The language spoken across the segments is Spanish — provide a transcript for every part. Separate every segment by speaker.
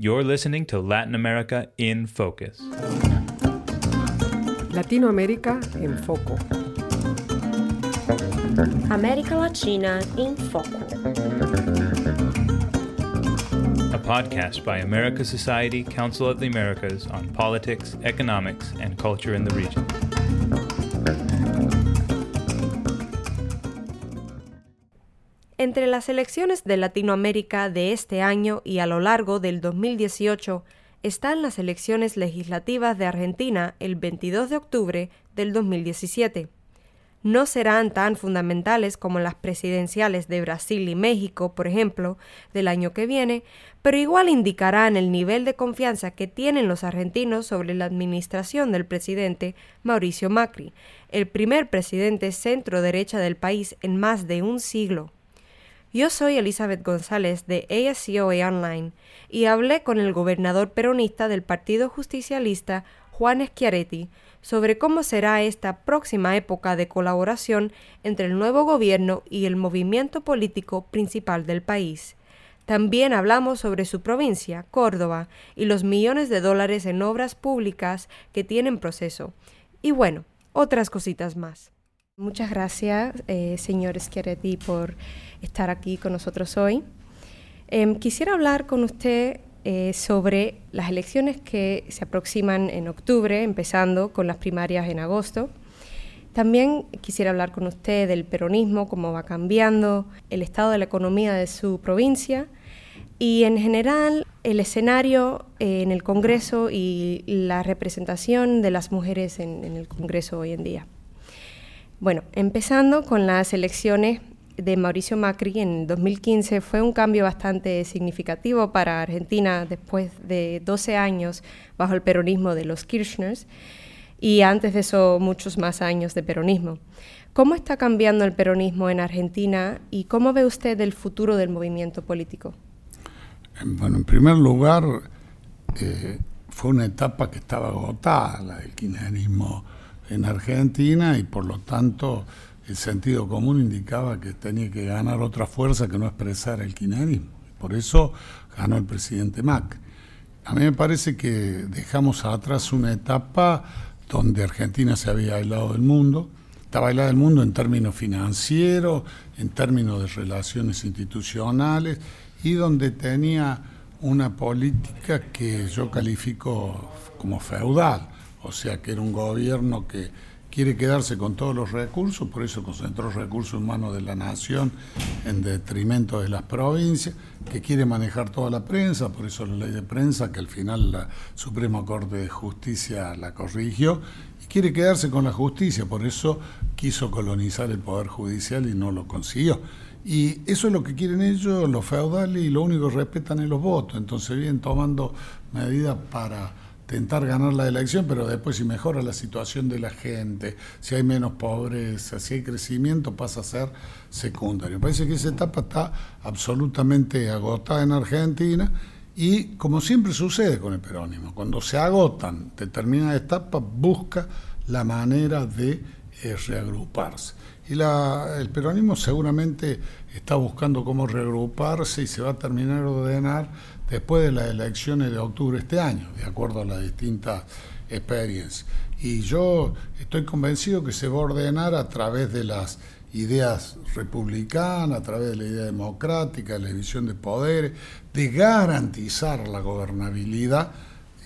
Speaker 1: You're listening to Latin America in Focus.
Speaker 2: Latinoamérica en Foco.
Speaker 3: América Latina em Foco.
Speaker 1: A podcast by America Society, Council of the Americas on politics, economics, and culture in the region.
Speaker 3: Entre las elecciones de Latinoamérica de este año y a lo largo del 2018 están las elecciones legislativas de Argentina el 22 de octubre del 2017. No serán tan fundamentales como las presidenciales de Brasil y México, por ejemplo, del año que viene, pero igual indicarán el nivel de confianza que tienen los argentinos sobre la administración del presidente Mauricio Macri, el primer presidente centro derecha del país en más de un siglo. Yo soy Elizabeth González de ASCOA Online y hablé con el gobernador peronista del Partido Justicialista, Juan Schiaretti, sobre cómo será esta próxima época de colaboración entre el nuevo gobierno y el movimiento político principal del país. También hablamos sobre su provincia, Córdoba, y los millones de dólares en obras públicas que tiene en proceso. Y bueno, otras cositas más. Muchas gracias, eh, señor Schiaretti, por estar aquí con nosotros hoy. Em, quisiera hablar con usted eh, sobre las elecciones que se aproximan en octubre, empezando con las primarias en agosto. También quisiera hablar con usted del peronismo, cómo va cambiando, el estado de la economía de su provincia y en general el escenario eh, en el Congreso y la representación de las mujeres en el Congreso hoy en día. Bueno, empezando con las elecciones de Mauricio Macri en 2015 fue un cambio bastante significativo para Argentina después de 12 años bajo el peronismo de los Kirchners y antes de eso muchos más años de peronismo. ¿Cómo está cambiando el peronismo en Argentina y cómo ve usted el futuro del movimiento político?
Speaker 4: Bueno, en primer lugar, eh, fue una etapa que estaba agotada, la del kirchnerismo en Argentina y por lo tanto el sentido común indicaba que tenía que ganar otra fuerza que no expresar el kirchnerismo. Por eso ganó el presidente Mac. A mí me parece que dejamos atrás una etapa donde Argentina se había aislado del mundo, estaba aislada del mundo en términos financieros, en términos de relaciones institucionales y donde tenía una política que yo califico como feudal o sea que era un gobierno que quiere quedarse con todos los recursos, por eso concentró recursos humanos de la nación en detrimento de las provincias, que quiere manejar toda la prensa, por eso la ley de prensa, que al final la Suprema Corte de Justicia la corrigió, y quiere quedarse con la justicia, por eso quiso colonizar el Poder Judicial y no lo consiguió. Y eso es lo que quieren ellos, los feudales, y lo único que respetan es los votos. Entonces vienen tomando medidas para intentar ganar la elección, pero después si mejora la situación de la gente, si hay menos pobreza, si hay crecimiento, pasa a ser secundario. Parece que esa etapa está absolutamente agotada en Argentina y como siempre sucede con el peronismo, cuando se agotan determinadas etapas, busca la manera de eh, reagruparse. Y el peronismo seguramente está buscando cómo reagruparse y se va a terminar de ordenar después de las elecciones de octubre de este año, de acuerdo a las distintas experiencias. Y yo estoy convencido que se va a ordenar a través de las ideas republicanas, a través de la idea democrática, de la división de poderes, de garantizar la gobernabilidad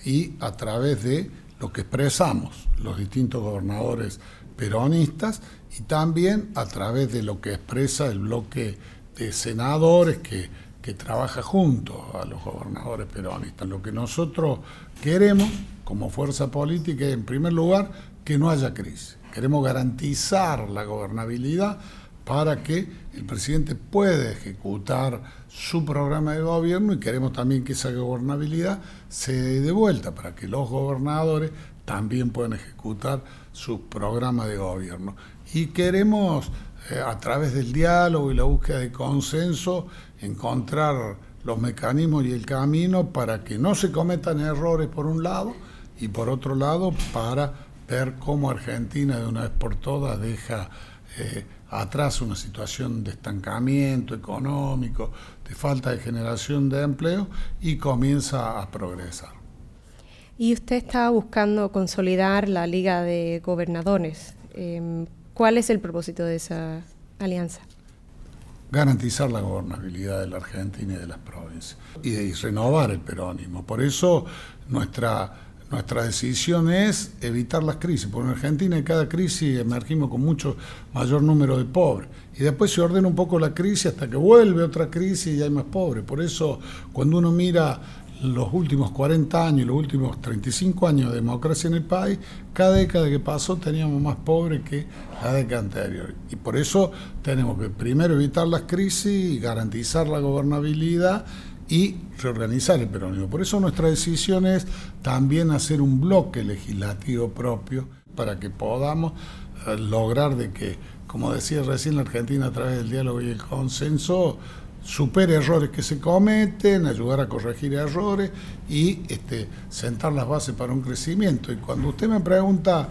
Speaker 4: y a través de lo que expresamos los distintos gobernadores peronistas y también a través de lo que expresa el bloque de senadores que, que trabaja junto a los gobernadores peronistas. Lo que nosotros queremos como fuerza política es, en primer lugar, que no haya crisis. Queremos garantizar la gobernabilidad para que el presidente pueda ejecutar su programa de gobierno y queremos también que esa gobernabilidad se dé de vuelta para que los gobernadores también puedan ejecutar su programa de gobierno. Y queremos, eh, a través del diálogo y la búsqueda de consenso, encontrar los mecanismos y el camino para que no se cometan errores por un lado y por otro lado para ver cómo Argentina de una vez por todas deja eh, atrás una situación de estancamiento económico, de falta de generación de empleo y comienza a progresar.
Speaker 3: Y usted está buscando consolidar la Liga de Gobernadores. Em, ¿Cuál es el propósito de esa alianza?
Speaker 4: Garantizar la gobernabilidad de la Argentina y de las provincias y, de, renovar el peronismo. Por eso nuestra, nuestra decisión es evitar las crisis, porque en Argentina en cada crisis emergimos con mucho mayor número de pobres y después se ordena un poco la crisis hasta que vuelve otra crisis y hay más pobres. Por eso cuando uno mira los últimos 40 años los últimos 35 años de democracia en el país, cada década que pasó teníamos más pobres que la década anterior. Y por eso tenemos que primero evitar las crisis, garantizar la gobernabilidad y reorganizar el peronismo. Por eso nuestra decisión es también hacer un bloque legislativo propio para que podamos eh, lograr de que, como decía recién la Argentina a través del diálogo y el consenso, supere errores que se cometen, ayudar a corregir errores y este, sentar las bases para un crecimiento. Y cuando usted me pregunta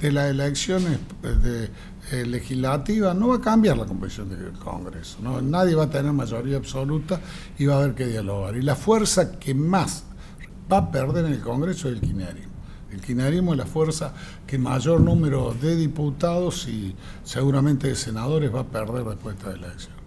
Speaker 4: de las elecciones eh, legislativas, no va a cambiar la composición del Congreso. ¿no? Nadie va a tener mayoría absoluta y va a haber que dialogar. Y la fuerza que más va a perder en el Congreso es el kirchnerismo. El kirchnerismo es la fuerza que mayor número de diputados y seguramente de senadores va a perder después de esta elección.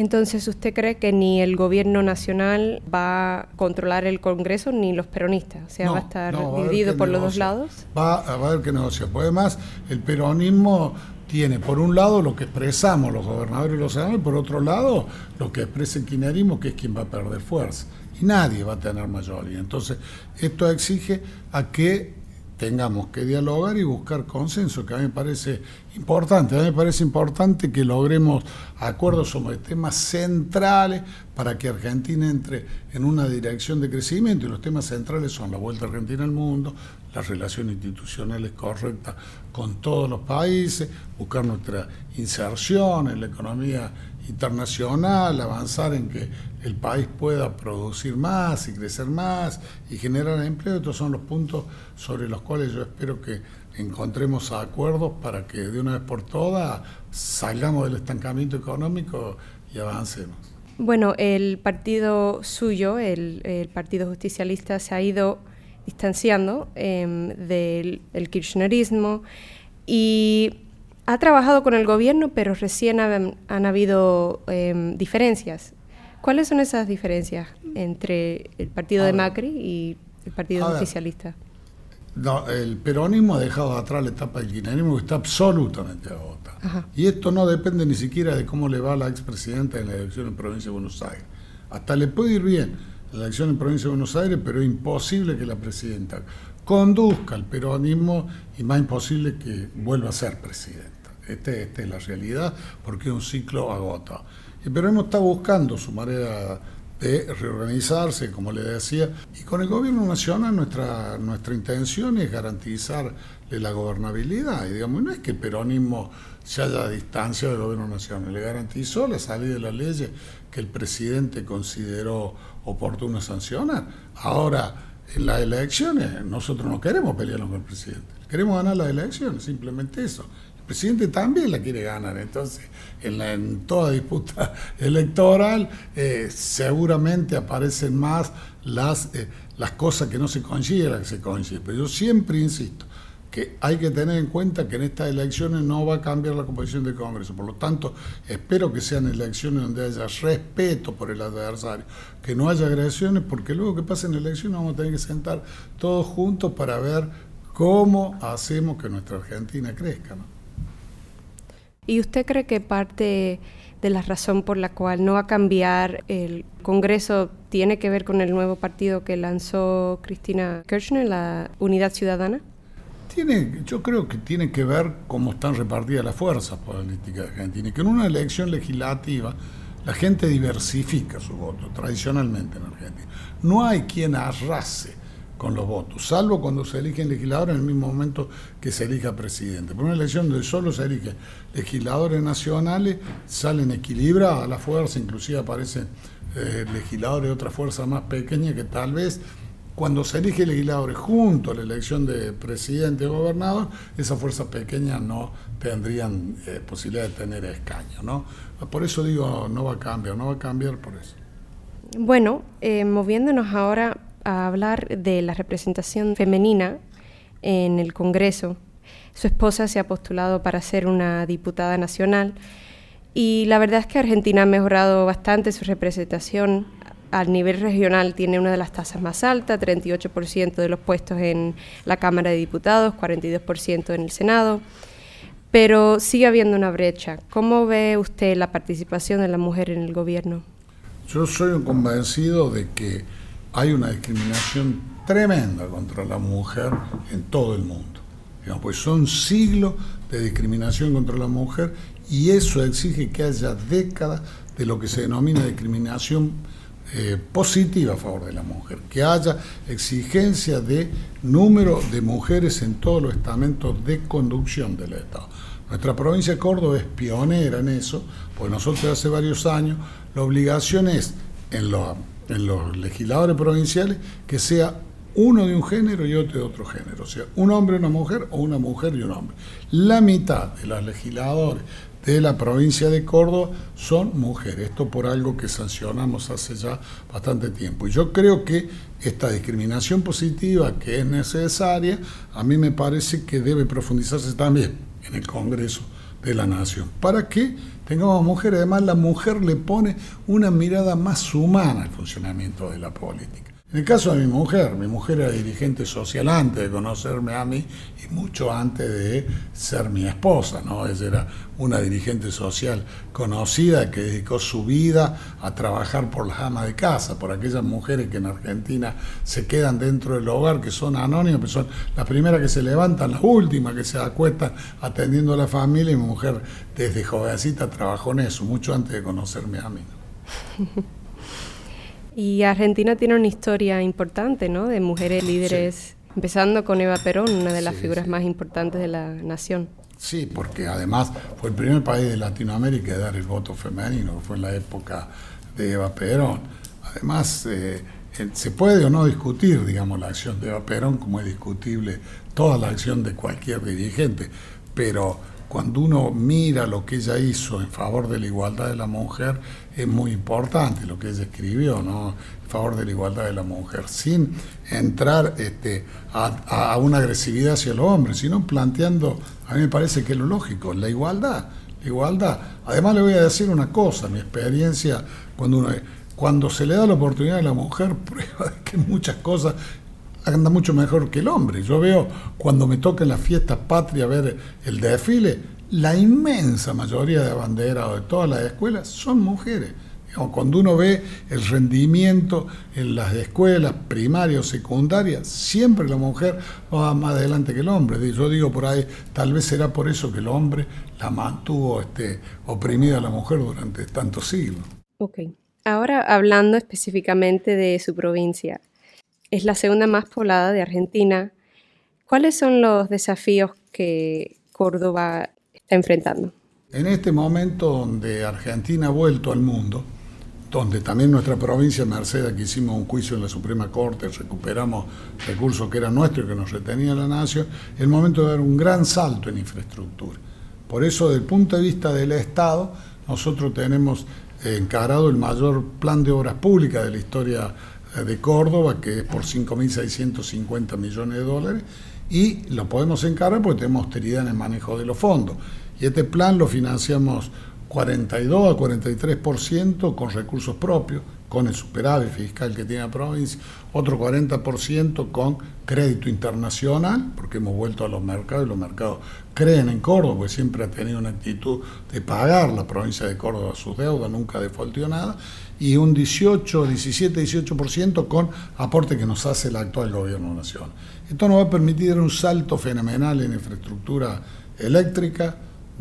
Speaker 3: Entonces, ¿usted cree que ni el gobierno nacional va a controlar el Congreso ni los peronistas? O sea, va a estar dividido por los dos lados.
Speaker 4: Va, a haber que negociar. Pues además, el peronismo tiene por un lado lo que expresamos los gobernadores y los senadores, por otro lado lo que expresa el kirchnerismo, que es quien va a perder fuerza. Y nadie va a tener mayoría. Entonces, esto exige a que tengamos que dialogar y buscar consenso, que a mí me parece importante. A mí me parece importante que logremos acuerdos sobre temas centrales para que Argentina entre en una dirección de crecimiento. Y los temas centrales son la vuelta argentina al mundo, las relaciones institucionales correctas con todos los países, buscar nuestra inserción en la economía internacional, avanzar en que el país pueda producir más y crecer más y generar empleo. Estos son los puntos sobre los cuales yo espero que encontremos acuerdos para que de una vez por todas salgamos del estancamiento económico y avancemos.
Speaker 3: Bueno, el partido suyo, el, Partido Justicialista, se ha ido distanciando em, del kirchnerismo y ha trabajado con el gobierno, pero recién han, habido em, diferencias. ¿Cuáles son esas diferencias entre el partido de Macri y el partido oficialista?
Speaker 4: No, el peronismo ha dejado atrás la etapa del kirchnerismo que está absolutamente agotado. Y esto no depende ni siquiera de cómo le va a la expresidenta en la elección en provincia de Buenos Aires. Hasta le puede ir bien la elección en provincia de Buenos Aires, pero es imposible que la presidenta conduzca al peronismo y más imposible que vuelva a ser presidenta. Este, esta es la realidad, porque un ciclo agotado. El peronismo está buscando su manera de reorganizarse, como le decía, y con el gobierno nacional nuestra, nuestra intención es garantizarle la gobernabilidad. Y digamos, no es que el peronismo se haya distanciado del gobierno nacional, le garantizó la salida de las leyes que el presidente consideró oportuno sancionar. Ahora, en las elecciones, nosotros no queremos pelearnos con el presidente, queremos ganar las elecciones, simplemente eso presidente también la quiere ganar. Entonces, en, toda disputa electoral eh, seguramente aparecen más las, eh, las cosas que no se consideran que se consiguen. Pero yo siempre insisto que hay que tener en cuenta que en estas elecciones no va a cambiar la composición del Congreso. Por lo tanto, espero que sean elecciones donde haya respeto por el adversario, que no haya agresiones, porque luego que pasen elecciones vamos a tener que sentar todos juntos para ver cómo hacemos que nuestra Argentina crezca.
Speaker 3: ¿Y usted cree que parte de la razón por la cual no va a cambiar el Congreso tiene que ver con el nuevo partido que lanzó Cristina Kirchner, la Unidad Ciudadana?
Speaker 4: Tiene, yo creo que tiene que ver cómo están repartidas las fuerzas políticas de Argentina, que en una elección legislativa la gente diversifica su voto, tradicionalmente en Argentina. No hay quien arrase con los votos, salvo cuando se eligen legisladores en el mismo momento que se elija presidente. Por una elección donde solo se eligen legisladores nacionales, salen equilibradas las fuerzas, inclusive aparecen eh, legisladores de otra fuerza más pequeña que tal vez cuando se elige legisladores junto a la elección de presidente o gobernador, esas fuerzas pequeñas no tendrían eh, posibilidad de tener escaño. ¿no? Por eso digo, no va a cambiar, no va a cambiar por eso.
Speaker 3: Bueno, eh, moviéndonos ahora a hablar de la representación femenina en el Congreso. Su esposa se ha postulado para ser una diputada nacional y la verdad es que Argentina ha mejorado bastante su representación. Al nivel regional tiene una de las tasas más altas, 38% de los puestos en la Cámara de Diputados, 42% en el Senado, pero sigue habiendo una brecha. ¿Cómo ve usted la participación de la mujer en el gobierno?
Speaker 4: Yo soy un convencido de que hay una discriminación tremenda contra la mujer en todo el mundo. pues son siglos de discriminación contra la mujer y eso exige que haya décadas de lo que se denomina discriminación eh, positiva a favor de la mujer, que haya exigencia de número de mujeres en todos los estamentos de conducción del Estado. Nuestra provincia de Córdoba es pionera en eso, porque nosotros hace varios años la obligación es en los, en los legisladores provinciales que sea uno de un género y otro de otro género, o sea, un hombre y una mujer o una mujer y un hombre. La mitad de los legisladores de la provincia de Córdoba son mujeres. Esto por algo que sancionamos hace ya bastante tiempo. Y yo creo que esta discriminación positiva que es necesaria, a mí me parece que debe profundizarse también en el Congreso de la Nación. ¿Para que tengamos mujeres? Además, la mujer le pone una mirada más humana al funcionamiento de la política. En el caso de mi mujer, mi mujer era dirigente social antes de conocerme a mí y mucho antes de ser mi esposa, ¿no? Ella era una dirigente social conocida que dedicó su vida a trabajar por las amas de casa, por aquellas mujeres que en Argentina se quedan dentro del hogar, que son anónimas, que son las primeras que se levantan, las últimas que se acuestan atendiendo a la familia y mi mujer desde jovencita trabajó en eso, mucho antes de conocerme a mí.
Speaker 3: Y Argentina tiene una historia importante, ¿no? De mujeres líderes, empezando con Eva Perón, una de las figuras más importantes de la nación.
Speaker 4: Sí, porque además fue el primer país de Latinoamérica de dar el voto femenino, fue en la época de Eva Perón. Además, eh, se puede o no discutir, digamos, la acción de Eva Perón, como es discutible toda la acción de cualquier dirigente, pero cuando uno mira lo que ella hizo en favor de la igualdad de la mujer, es muy importante lo que ella escribió, ¿no? En favor de la igualdad de la mujer, sin entrar este, a, una agresividad hacia los hombres, sino planteando, a mí me parece que es lo lógico, la igualdad. Igualdad. Además le voy a decir una cosa, mi experiencia cuando uno cuando se le da la oportunidad a la mujer, prueba de que muchas cosas anda mucho mejor que el hombre. Yo veo cuando me toca en las fiestas patrias ver el desfile, la inmensa mayoría de banderados de todas las escuelas son mujeres. Cuando uno ve el rendimiento en las escuelas primarias o secundarias, siempre la mujer va más adelante que el hombre. Yo digo por ahí, tal vez será por eso que el hombre la mantuvo este, oprimida a la mujer durante tantos siglos.
Speaker 3: Ok. Ahora hablando específicamente de su provincia, es la segunda más poblada de Argentina. ¿Cuáles son los desafíos que Córdoba está enfrentando?
Speaker 4: En este momento donde Argentina ha vuelto al mundo, donde también nuestra provincia, Mercedes, que hicimos un juicio en la Suprema Corte, recuperamos recursos que eran nuestros y que nos retenía la nación, el momento de dar un gran salto en infraestructura. Por eso, desde el punto de vista del Estado, nosotros tenemos encarado el mayor plan de obras públicas de la historia de Córdoba, que es por 5.650 millones de dólares, y lo podemos encargar porque tenemos austeridad en el manejo de los fondos. Y este plan lo financiamos 42 a 43% con recursos propios, con el superávit fiscal que tiene la provincia, otro 40% con crédito internacional, porque hemos vuelto a los mercados y los mercados creen en Córdoba, porque siempre ha tenido una actitud de pagar la provincia de Córdoba sus deudas, nunca defaultió nada, y un 18, 17, 18% con aporte que nos hace el actual gobierno nacional. Esto nos va a permitir un salto fenomenal en infraestructura eléctrica,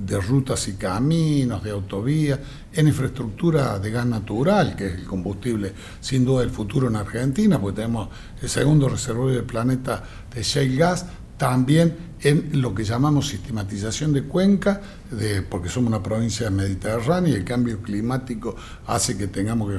Speaker 4: de rutas y caminos, de autovías, en infraestructura de gas natural, que es el combustible sin duda del futuro en Argentina, porque tenemos el segundo reservorio del planeta de shale gas, también en lo que llamamos sistematización de cuenca, de, porque somos una provincia mediterránea y el cambio climático hace que tengamos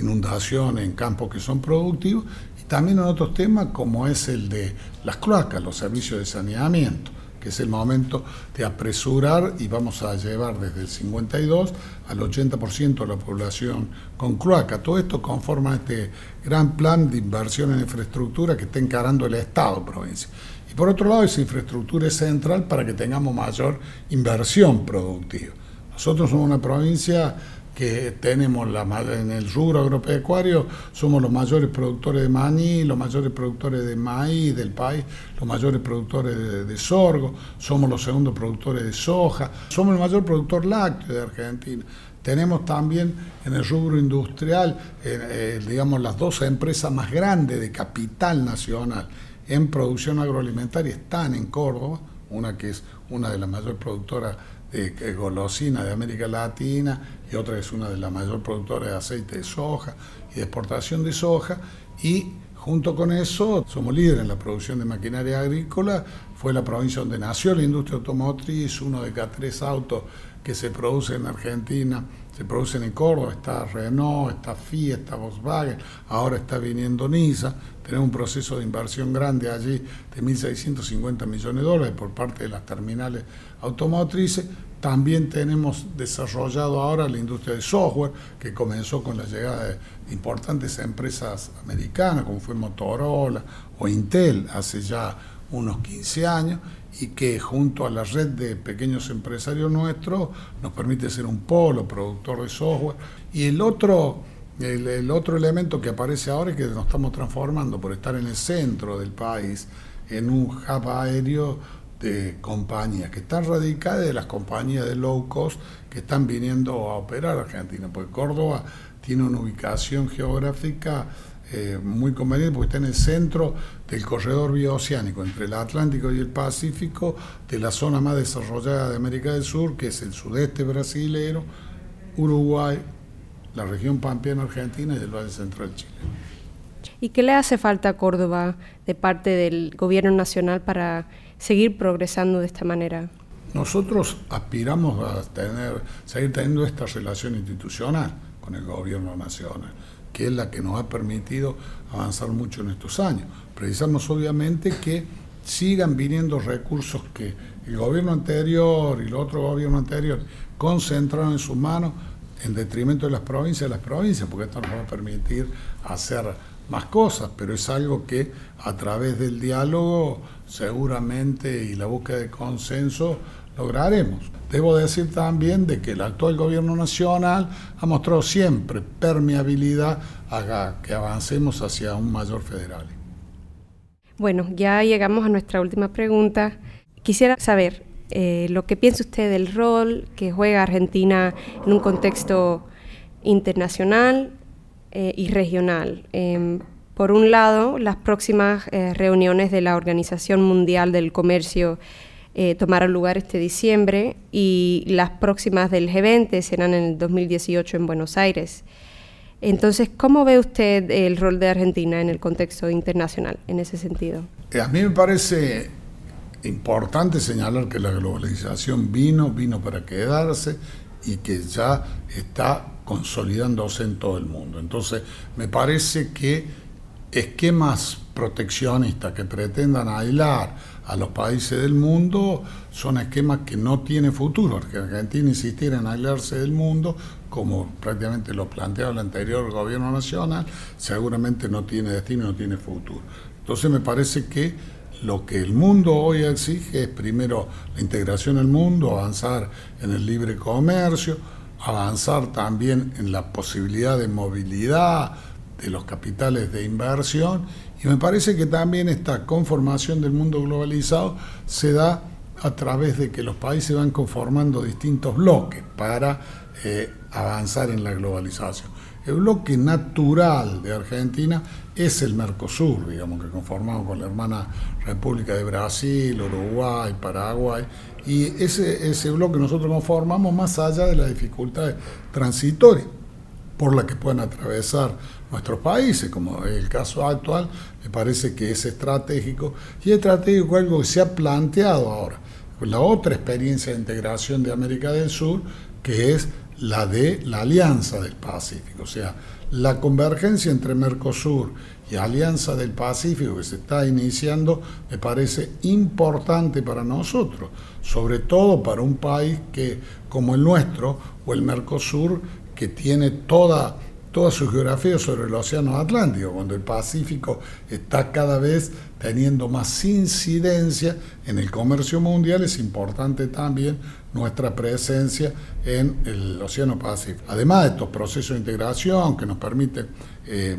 Speaker 4: inundaciones en campos que son productivos, y también en otros temas como es el de las cloacas, los servicios de saneamiento que es el momento de apresurar y vamos a llevar desde el 52 al 80% de la población con cloaca. Todo esto conforma este gran plan de inversión en infraestructura que está encarando el Estado provincia. Por otro lado, esa infraestructura es central para que tengamos mayor inversión productiva. Nosotros somos una provincia que tenemos en el rubro agropecuario, somos los mayores productores de maní, los mayores productores de maíz del país, los mayores productores de, sorgo, somos los segundos productores de soja, somos el mayor productor lácteo de Argentina. Tenemos también en el rubro industrial, eh, digamos, las dos empresas más grandes de capital nacional en producción agroalimentaria. Están en Córdoba, una que es una de las mayores productoras de golosina de América Latina y otra es una de las mayores productoras de aceite de soja y de exportación de soja. Y junto con eso somos líderes en la producción de maquinaria agrícola, fue la provincia donde nació la industria automotriz, uno de cada tres autos que se producen en Argentina se producen en Córdoba, está Renault, está Fiat, está Volkswagen, ahora está viniendo Nisa, tenemos un proceso de inversión grande allí de 1.650 millones de dólares por parte de las terminales automotrices, también tenemos desarrollado ahora la industria de software, que comenzó con la llegada de importantes empresas americanas, como fue Motorola o Intel hace ya unos 15 años, y que junto a la red de pequeños empresarios nuestros nos permite ser un polo productor de software. Y el otro, el, otro elemento que aparece ahora es que nos estamos transformando por estar en el centro del país en un hub aéreo de compañías que están radicadas de las compañías de low cost que están viniendo a operar a Argentina, porque Córdoba tiene una ubicación geográfica eh, muy conveniente porque está en el centro del corredor bioceánico entre el Atlántico y el Pacífico, de la zona más desarrollada de América del Sur, que es el sudeste brasilero, Uruguay, la región pampeana argentina y el Valle Central Chile.
Speaker 3: ¿Y qué le hace falta a Córdoba de parte del gobierno nacional para seguir progresando de esta manera?
Speaker 4: Nosotros aspiramos a tener, seguir teniendo esta relación institucional con el gobierno nacional que es la que nos ha permitido avanzar mucho en estos años. Precisamos obviamente que sigan viniendo recursos que el gobierno anterior y el otro gobierno anterior concentraron en sus manos en detrimento de las provincias, de las provincias, porque esto nos va a permitir hacer más cosas, pero es algo que a través del diálogo seguramente y la búsqueda de consenso lograremos. Debo decir también de que el actual gobierno nacional ha mostrado siempre permeabilidad a que avancemos hacia un mayor federal.
Speaker 3: Bueno, ya llegamos a nuestra última pregunta. Quisiera saber eh, lo que piensa usted del rol que juega Argentina en un contexto internacional eh, y regional. Em, por un lado, las próximas eh, reuniones de la Organización Mundial del Comercio eh, tomarán lugar este diciembre y las próximas del G20 serán en el 2018 en Buenos Aires. Entonces, ¿cómo ve usted el rol de Argentina en el contexto internacional en ese sentido?
Speaker 4: Eh, a mí me parece importante señalar que la globalización vino, vino para quedarse y que ya está consolidándose en todo el mundo. Entonces, me parece que esquemas proteccionistas que pretendan aislar a los países del mundo son esquemas que no tienen futuro. Argentina insistiera en aislarse del mundo, como prácticamente lo planteaba el anterior gobierno nacional, seguramente no tiene destino, no tiene futuro. Entonces me parece que lo que el mundo hoy exige es primero la integración al mundo, avanzar en el libre comercio, avanzar también en la posibilidad de movilidad de los capitales de inversión y me parece que también esta conformación del mundo globalizado se da a través de que los países van conformando distintos bloques para eh, avanzar en la globalización. El bloque natural de Argentina es el Mercosur, digamos, que conformamos con la hermana República de Brasil, Uruguay, Paraguay, y ese, ese bloque nosotros conformamos más allá de las dificultades transitorias por las que pueden atravesar nuestros países, como el caso actual, me parece que es estratégico y es estratégico algo que se ha planteado ahora, la otra experiencia de integración de América del Sur, que es la de la Alianza del Pacífico, o sea, la convergencia entre Mercosur y Alianza del Pacífico que se está iniciando me parece importante para nosotros, sobre todo para un país que como el nuestro o el Mercosur que tiene toda toda su geografía sobre el Océano Atlántico, cuando el Pacífico está cada vez teniendo más incidencia en el comercio mundial, es importante también nuestra presencia en el Océano Pacífico. Además de estos procesos de integración que nos permiten eh,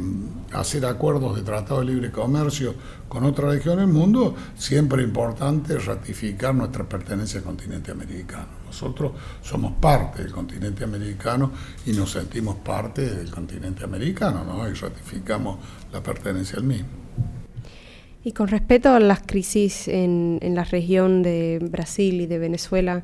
Speaker 4: hacer acuerdos de tratado de libre comercio con otras regiones del mundo, siempre es importante ratificar nuestra pertenencia al continente americano. Nosotros somos parte del continente americano y nos sentimos parte del continente americano, ¿no? Y ratificamos la pertenencia al mismo.
Speaker 3: Y con respecto a las crisis en, en, la región de Brasil y de Venezuela,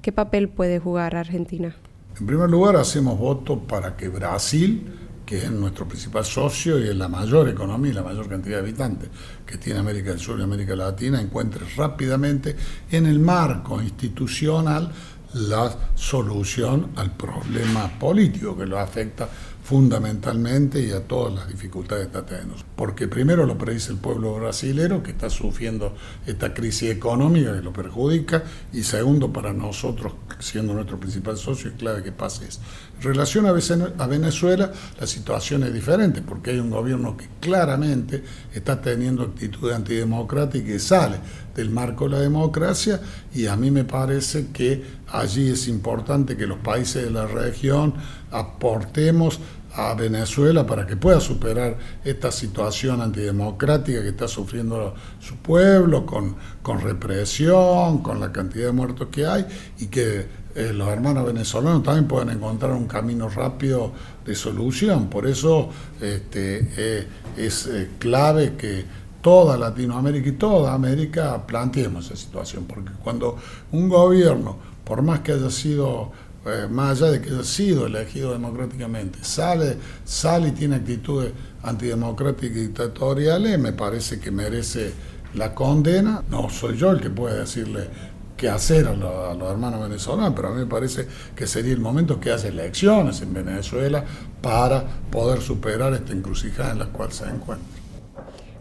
Speaker 3: ¿qué papel puede jugar Argentina?
Speaker 4: En primer lugar, hacemos voto para que Brasil, que es nuestro principal socio y es la mayor economía y la mayor cantidad de habitantes que tiene América del Sur y América Latina, encuentre rápidamente en el marco institucional la solución al problema político que lo afecta fundamentalmente y a todas las dificultades que está teniendo. Porque primero lo predice el pueblo brasilero que está sufriendo esta crisis económica que lo perjudica y segundo para nosotros, siendo nuestro principal socio, es clave que pase eso. En relación a Venezuela, la situación es diferente porque hay un gobierno que claramente está teniendo actitudes antidemocráticas y sale del marco de la democracia y a mí me parece que allí es importante que los países de la región aportemos a Venezuela para que pueda superar esta situación antidemocrática que está sufriendo su pueblo, con, con represión, con la cantidad de muertos que hay, y que eh, los hermanos venezolanos también puedan encontrar un camino rápido de solución. Por eso este, eh, es eh, clave que toda Latinoamérica y toda América planteemos esa situación, porque cuando un gobierno, por más que haya sido eh, más allá de que haya sido elegido democráticamente, sale, sale y tiene actitudes antidemocráticas y dictatoriales, me parece que merece la condena. No soy yo el que puede decirle qué hacer a, a los hermanos venezolanos, pero a mí me parece que sería el momento que haya elecciones en Venezuela para poder superar esta encrucijada en la cual se encuentra.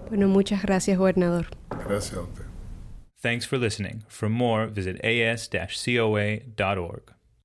Speaker 3: Bueno, muchas gracias, gobernador.
Speaker 4: Gracias a usted.
Speaker 1: Thanks for listening. For more, visit as-coa.org.